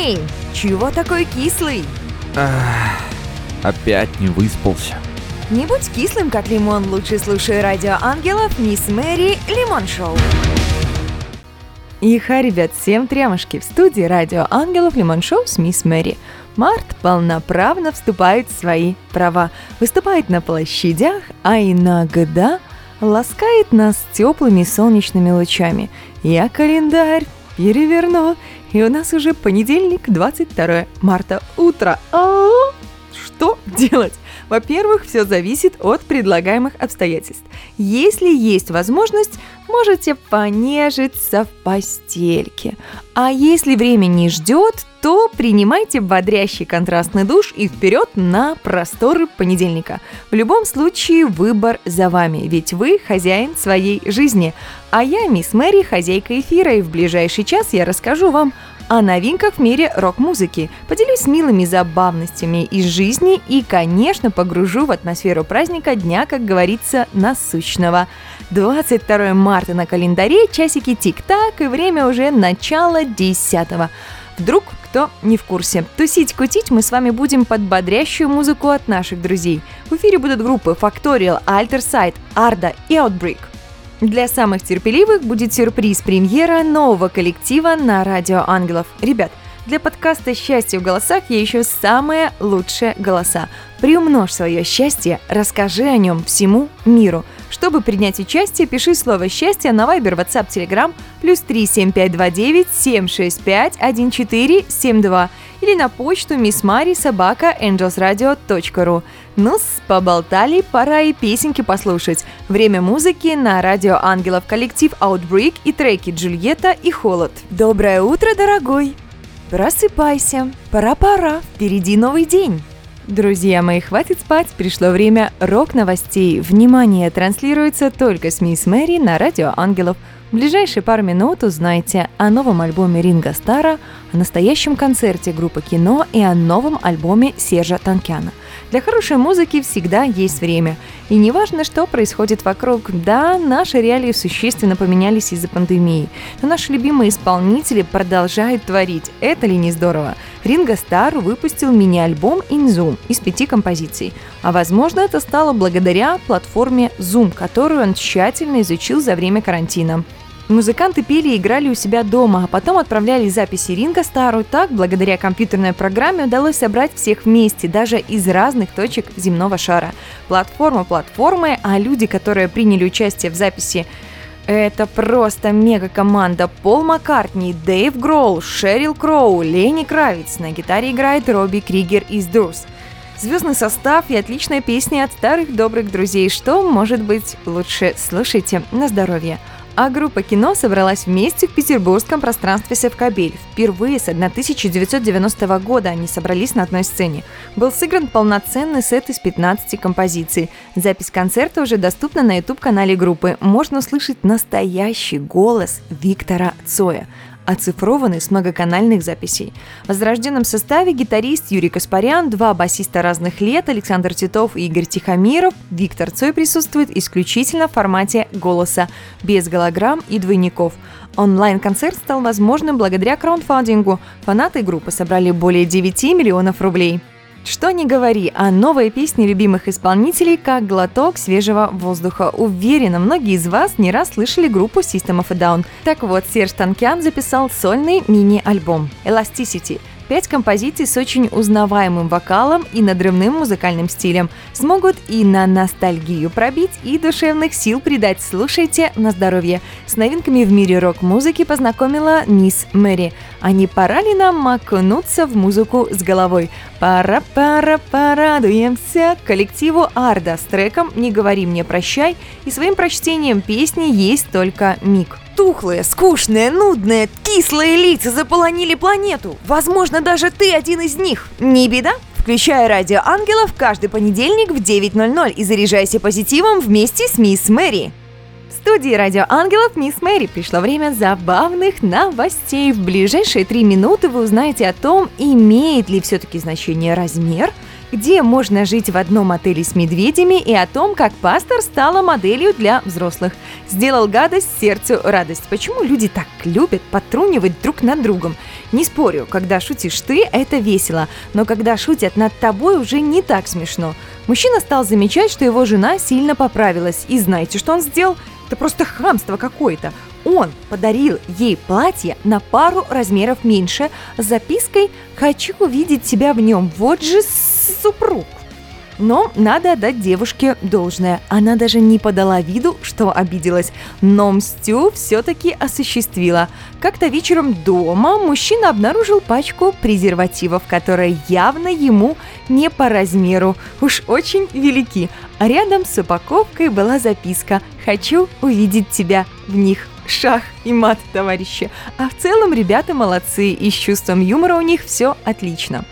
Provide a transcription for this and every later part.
Эй, чего такой кислый? Ах, опять не выспался. Не будь кислым, как лимон, лучше слушай радио ангелов Мисс Мэри Лимон Шоу. Иха, ребят, всем трямушки. В студии радио ангелов Лимон Шоу с Мисс Мэри. Март полноправно вступает в свои права. Выступает на площадях, а иногда ласкает нас теплыми солнечными лучами. Я календарь переверну, и у нас уже понедельник, 22 марта, утро. А что делать? Во-первых, все зависит от предлагаемых обстоятельств. Если есть возможность, можете понежиться в постельке. А если время не ждет, то принимайте бодрящий контрастный душ и вперед на просторы понедельника. В любом случае выбор за вами, ведь вы хозяин своей жизни. А я, мисс Мэри, хозяйка эфира, и в ближайший час я расскажу вам о новинках в мире рок-музыки, поделюсь милыми забавностями из жизни и, конечно, погружу в атмосферу праздника дня, как говорится, насущного. 22 марта на календаре, часики тик-так, и время уже начало 10 -го. Вдруг кто не в курсе. Тусить-кутить мы с вами будем под бодрящую музыку от наших друзей. В эфире будут группы Factorial, Alter Side, Arda и Outbreak. Для самых терпеливых будет сюрприз премьера нового коллектива на Радио Ангелов. Ребят, для подкаста «Счастье в голосах» я ищу самые лучшие голоса. Приумножь свое счастье, расскажи о нем всему миру. Чтобы принять участие, пиши слово «счастье» на Viber, WhatsApp, Telegram плюс 37529 765 1472 или на почту missmari собака angelsradio.ru. ну поболтали, пора и песенки послушать. Время музыки на радио Ангелов коллектив Outbreak и треки Джульетта и Холод. Доброе утро, дорогой! Просыпайся, пора-пора, впереди новый день. Друзья мои, хватит спать, пришло время рок-новостей. Внимание, транслируется только с Мисс Мэри на радио Ангелов – в ближайшие пару минут узнаете о новом альбоме Ринга Стара, о настоящем концерте группы «Кино» и о новом альбоме Сержа Танкяна. Для хорошей музыки всегда есть время. И неважно, что происходит вокруг. Да, наши реалии существенно поменялись из-за пандемии. Но наши любимые исполнители продолжают творить. Это ли не здорово? Ринго Стар выпустил мини-альбом In Zoom из пяти композиций. А возможно, это стало благодаря платформе Zoom, которую он тщательно изучил за время карантина. Музыканты пели и играли у себя дома, а потом отправляли записи Ринга Стару. Так, благодаря компьютерной программе удалось собрать всех вместе, даже из разных точек земного шара. Платформа платформы, а люди, которые приняли участие в записи это просто мега-команда. Пол Маккартни, Дэйв Гроул, Шерил Кроу, Лени Кравиц. На гитаре играет Робби Кригер из Дурс. Звездный состав и отличная песня от старых добрых друзей. Что может быть лучше? Слушайте на здоровье а группа кино собралась вместе в петербургском пространстве Севкабель. Впервые с 1990 года они собрались на одной сцене. Был сыгран полноценный сет из 15 композиций. Запись концерта уже доступна на YouTube-канале группы. Можно услышать настоящий голос Виктора Цоя оцифрованы с многоканальных записей. В возрожденном составе гитарист Юрий Каспарян, два басиста разных лет, Александр Титов и Игорь Тихомиров, Виктор Цой присутствует исключительно в формате голоса, без голограмм и двойников. Онлайн-концерт стал возможным благодаря краундфандингу. Фанаты группы собрали более 9 миллионов рублей. Что не говори, а новые песни любимых исполнителей как глоток свежего воздуха. Уверена, многие из вас не раз слышали группу System of a Down. Так вот, Серж Танкян записал сольный мини-альбом «Elasticity», Пять композиций с очень узнаваемым вокалом и надрывным музыкальным стилем смогут и на ностальгию пробить, и душевных сил придать. Слушайте на здоровье. С новинками в мире рок-музыки познакомила мисс Мэри. А не пора ли нам окунуться в музыку с головой? Пора-пора порадуемся коллективу Арда с треком «Не говори мне прощай» и своим прочтением песни «Есть только миг». Тухлые, скучные, нудные, кислые лица заполонили планету. Возможно, даже ты один из них. Не беда? Включай радио ангелов каждый понедельник в 9.00 и заряжайся позитивом вместе с мисс Мэри. В студии радио ангелов мисс Мэри пришло время забавных новостей. В ближайшие три минуты вы узнаете о том, имеет ли все-таки значение размер – где можно жить в одном отеле с медведями и о том, как пастор стала моделью для взрослых. Сделал гадость сердцу радость. Почему люди так любят потрунивать друг над другом? Не спорю, когда шутишь ты, это весело, но когда шутят над тобой, уже не так смешно. Мужчина стал замечать, что его жена сильно поправилась. И знаете, что он сделал? Это просто хамство какое-то. Он подарил ей платье на пару размеров меньше с запиской «Хочу увидеть тебя в нем». Вот же супруг. Но надо отдать девушке должное. Она даже не подала виду, что обиделась. Но мстю все-таки осуществила. Как-то вечером дома мужчина обнаружил пачку презервативов, которые явно ему не по размеру. Уж очень велики. А рядом с упаковкой была записка «Хочу увидеть тебя в них» шах и мат, товарищи. А в целом ребята молодцы, и с чувством юмора у них все отлично.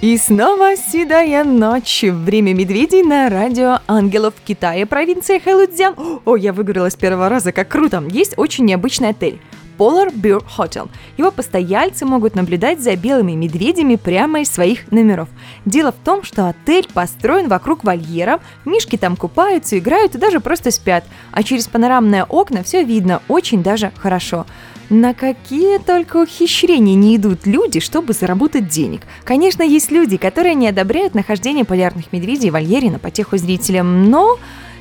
И снова седая ночь. Время медведей на радио ангелов в Китае, провинция Хэлудзян. О, я выиграла с первого раза, как круто. Есть очень необычный отель. Polar Bear Hotel. Его постояльцы могут наблюдать за белыми медведями прямо из своих номеров. Дело в том, что отель построен вокруг вольера, мишки там купаются, играют и даже просто спят, а через панорамные окна все видно очень даже хорошо. На какие только ухищрения не идут люди, чтобы заработать денег. Конечно, есть люди, которые не одобряют нахождение полярных медведей в вольере на потеху зрителям, но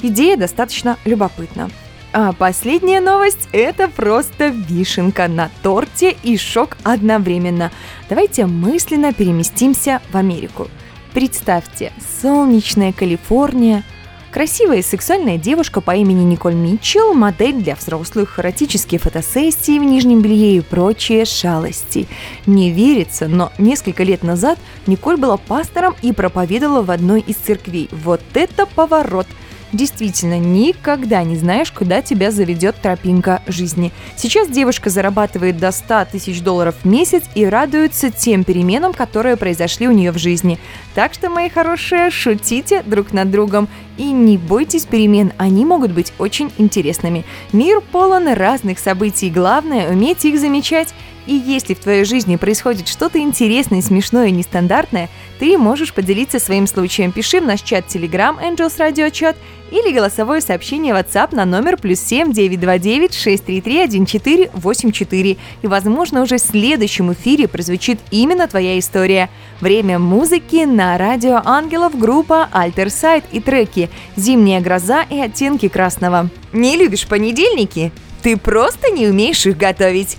идея достаточно любопытна. А последняя новость – это просто вишенка на торте и шок одновременно. Давайте мысленно переместимся в Америку. Представьте, солнечная Калифорния, красивая и сексуальная девушка по имени Николь Митчелл, модель для взрослых, эротические фотосессии в нижнем белье и прочие шалости. Не верится, но несколько лет назад Николь была пастором и проповедовала в одной из церквей. Вот это поворот – Действительно, никогда не знаешь, куда тебя заведет тропинка жизни. Сейчас девушка зарабатывает до 100 тысяч долларов в месяц и радуется тем переменам, которые произошли у нее в жизни. Так что, мои хорошие, шутите друг над другом и не бойтесь перемен, они могут быть очень интересными. Мир полон разных событий, главное уметь их замечать. И если в твоей жизни происходит что-то интересное, смешное и нестандартное, ты можешь поделиться своим случаем. Пиши в наш чат Telegram Angels Radio Chat или голосовое сообщение WhatsApp на номер плюс 7 929 633 1484. И, возможно, уже в следующем эфире прозвучит именно твоя история. Время музыки на радио Ангелов группа Alter Side и треки «Зимняя гроза» и «Оттенки красного». Не любишь понедельники? Ты просто не умеешь их готовить.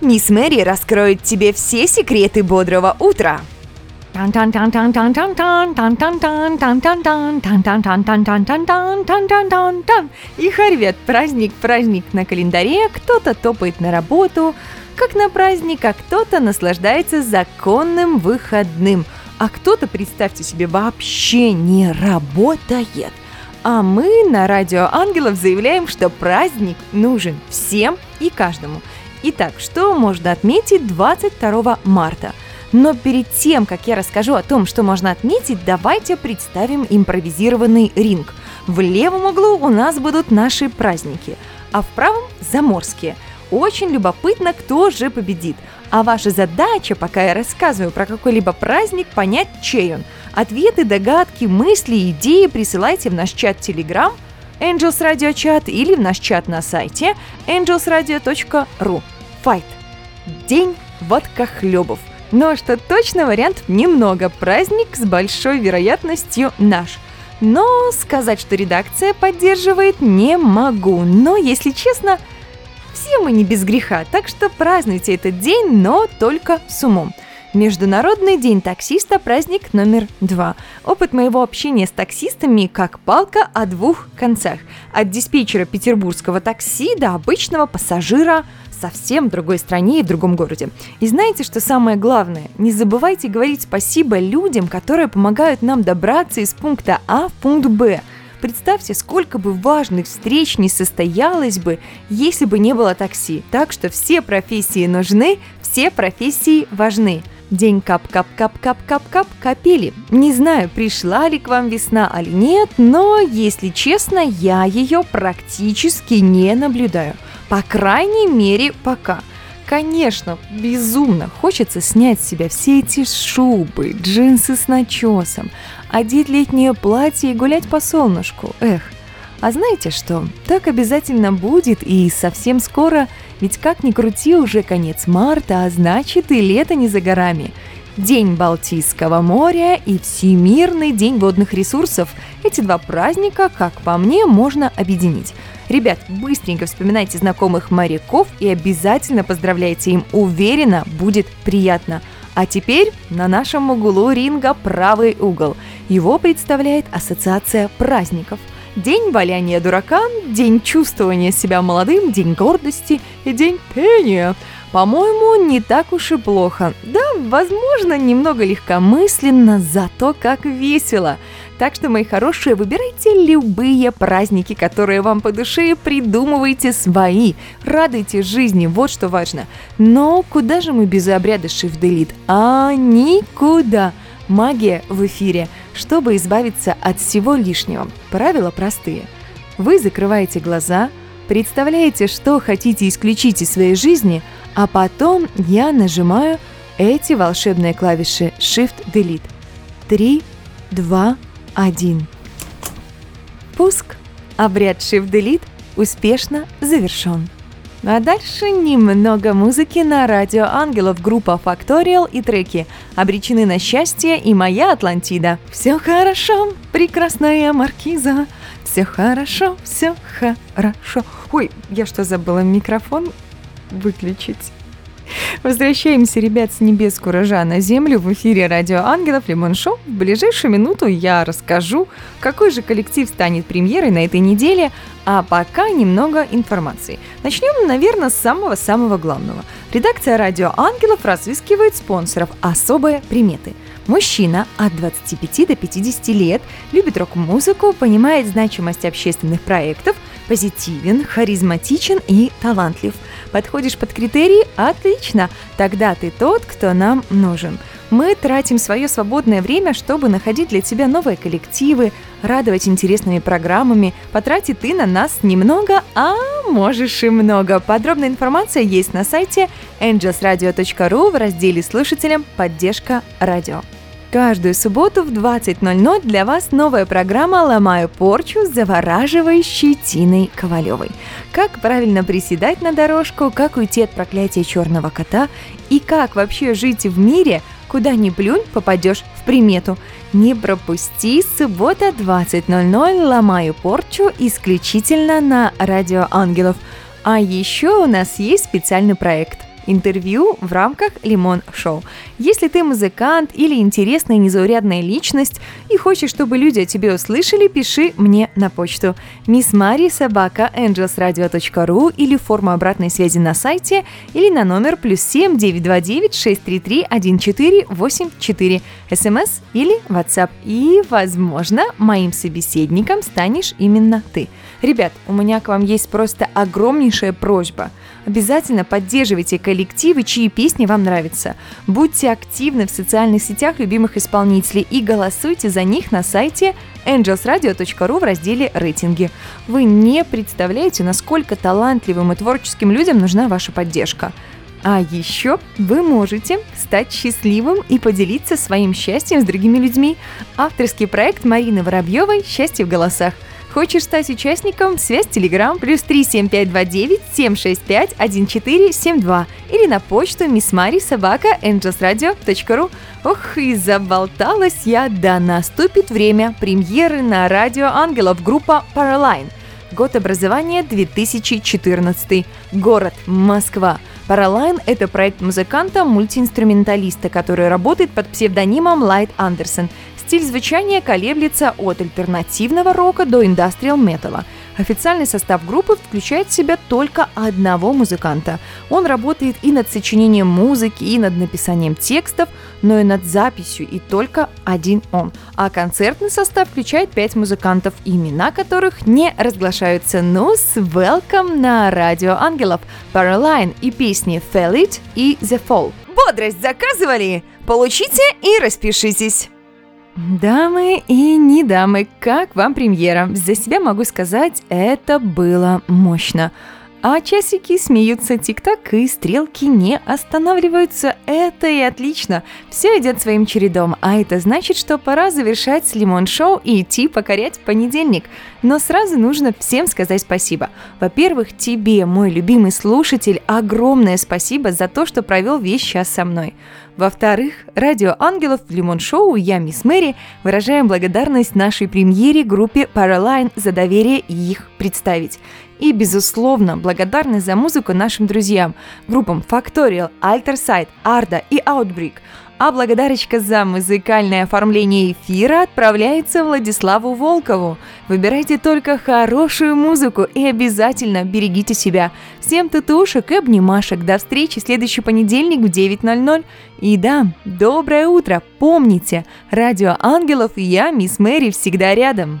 Мисс Мэри раскроет тебе все секреты бодрого утра. И хорвет праздник, праздник на календаре, кто-то топает на работу, как на праздник, а кто-то наслаждается законным выходным, а кто-то, представьте себе, вообще не работает. А мы на Радио Ангелов заявляем, что праздник нужен всем и каждому – Итак, что можно отметить 22 марта? Но перед тем, как я расскажу о том, что можно отметить, давайте представим импровизированный ринг. В левом углу у нас будут наши праздники, а в правом – заморские. Очень любопытно, кто же победит. А ваша задача, пока я рассказываю про какой-либо праздник, понять, чей он. Ответы, догадки, мысли, идеи присылайте в наш чат Telegram Angels Radio Chat или в наш чат на сайте angelsradio.ru. Fight. День водкохлебов. Но что точно вариантов немного. Праздник с большой вероятностью наш. Но сказать, что редакция поддерживает, не могу. Но, если честно, все мы не без греха, так что празднуйте этот день, но только с умом. Международный день таксиста – праздник номер два. Опыт моего общения с таксистами как палка о двух концах. От диспетчера петербургского такси до обычного пассажира совсем другой стране и другом городе. И знаете, что самое главное? Не забывайте говорить спасибо людям, которые помогают нам добраться из пункта А в пункт Б. Представьте, сколько бы важных встреч не состоялось бы, если бы не было такси. Так что все профессии нужны, все профессии важны. День кап-кап-кап-кап-кап-кап капели. Не знаю, пришла ли к вам весна или нет, но, если честно, я ее практически не наблюдаю. По крайней мере, пока. Конечно, безумно хочется снять с себя все эти шубы, джинсы с начесом, одеть летнее платье и гулять по солнышку. Эх, а знаете что? Так обязательно будет и совсем скоро, ведь как ни крути, уже конец марта, а значит и лето не за горами. День Балтийского моря и Всемирный день водных ресурсов. Эти два праздника, как по мне, можно объединить. Ребят, быстренько вспоминайте знакомых моряков и обязательно поздравляйте им. Уверена, будет приятно. А теперь на нашем углу ринга правый угол. Его представляет Ассоциация праздников. День валяния дурака, день чувствования себя молодым, день гордости и день пения – по-моему, не так уж и плохо. Да, возможно, немного легкомысленно, зато как весело. Так что, мои хорошие, выбирайте любые праздники, которые вам по душе, придумывайте свои. Радуйте жизни, вот что важно. Но куда же мы без обряда Delete? А никуда. Магия в эфире, чтобы избавиться от всего лишнего. Правила простые. Вы закрываете глаза, представляете, что хотите исключить из своей жизни – а потом я нажимаю эти волшебные клавиши Shift-Delete. 3, 2, 1. Пуск. Обряд Shift-Delete успешно завершен. А дальше немного музыки на радио Ангелов, группа Factorial и треки «Обречены на счастье» и «Моя Атлантида». Все хорошо, прекрасная маркиза, все хорошо, все хорошо. Ой, я что, забыла микрофон? выключить. Возвращаемся, ребят, с небес куража на землю в эфире Радио Ангелов Лимон Шоу. В ближайшую минуту я расскажу, какой же коллектив станет премьерой на этой неделе, а пока немного информации. Начнем, наверное, с самого-самого главного. Редакция Радио Ангелов разыскивает спонсоров «Особые приметы». Мужчина от 25 до 50 лет, любит рок-музыку, понимает значимость общественных проектов, позитивен, харизматичен и талантлив – Подходишь под критерии? Отлично! Тогда ты тот, кто нам нужен. Мы тратим свое свободное время, чтобы находить для тебя новые коллективы, радовать интересными программами. Потратить ты на нас немного, а можешь и много. Подробная информация есть на сайте angelsradio.ru в разделе «Слушателям. Поддержка радио». Каждую субботу в 20.00 для вас новая программа «Ломаю порчу» с завораживающей Тиной Ковалевой. Как правильно приседать на дорожку, как уйти от проклятия черного кота и как вообще жить в мире, куда ни плюнь, попадешь в примету. Не пропусти, суббота 20.00 «Ломаю порчу» исключительно на Радио Ангелов. А еще у нас есть специальный проект – интервью в рамках Лимон Шоу. Если ты музыкант или интересная незаурядная личность и хочешь, чтобы люди о тебе услышали, пиши мне на почту Miss Mari собака angelsradio.ru или форма обратной связи на сайте или на номер плюс 7 929 633 1484 смс или WhatsApp. И, возможно, моим собеседником станешь именно ты. Ребят, у меня к вам есть просто огромнейшая просьба – Обязательно поддерживайте коллективы, чьи песни вам нравятся. Будьте активны в социальных сетях любимых исполнителей и голосуйте за них на сайте angelsradio.ru в разделе «Рейтинги». Вы не представляете, насколько талантливым и творческим людям нужна ваша поддержка. А еще вы можете стать счастливым и поделиться своим счастьем с другими людьми. Авторский проект Марины Воробьевой «Счастье в голосах». Хочешь стать участником? Связь Телеграм плюс 37529 765 1472 или на почту missmari собака angelsradio.ru. Ох, и заболталась я, да наступит время премьеры на Радио Ангелов группа Paraline. Год образования 2014. Город Москва. Paraline – это проект музыканта-мультиинструменталиста, который работает под псевдонимом Лайт Андерсон – Стиль звучания колеблется от альтернативного рока до индастриал металла. Официальный состав группы включает в себя только одного музыканта. Он работает и над сочинением музыки, и над написанием текстов, но и над записью, и только один он. А концертный состав включает пять музыкантов, имена которых не разглашаются. Ну, с welcome на Радио Ангелов, Paraline и песни Fell It и The Fall. Бодрость заказывали? Получите и распишитесь! Дамы и не дамы, как вам премьера? За себя могу сказать, это было мощно. А часики смеются тик-так, и стрелки не останавливаются. Это и отлично. Все идет своим чередом, а это значит, что пора завершать лимон-шоу и идти покорять понедельник. Но сразу нужно всем сказать спасибо. Во-первых, тебе, мой любимый слушатель, огромное спасибо за то, что провел весь час со мной. Во-вторых, радио ангелов в Лимон Шоу я, мисс Мэри, выражаем благодарность нашей премьере группе Paraline за доверие их представить. И, безусловно, благодарность за музыку нашим друзьям, группам Factorial, Alter Side, Arda и Outbreak – а благодарочка за музыкальное оформление эфира отправляется Владиславу Волкову. Выбирайте только хорошую музыку и обязательно берегите себя. Всем татушек и обнимашек. До встречи следующий понедельник в 9.00. И да, доброе утро. Помните, радио Ангелов и я, мисс Мэри, всегда рядом.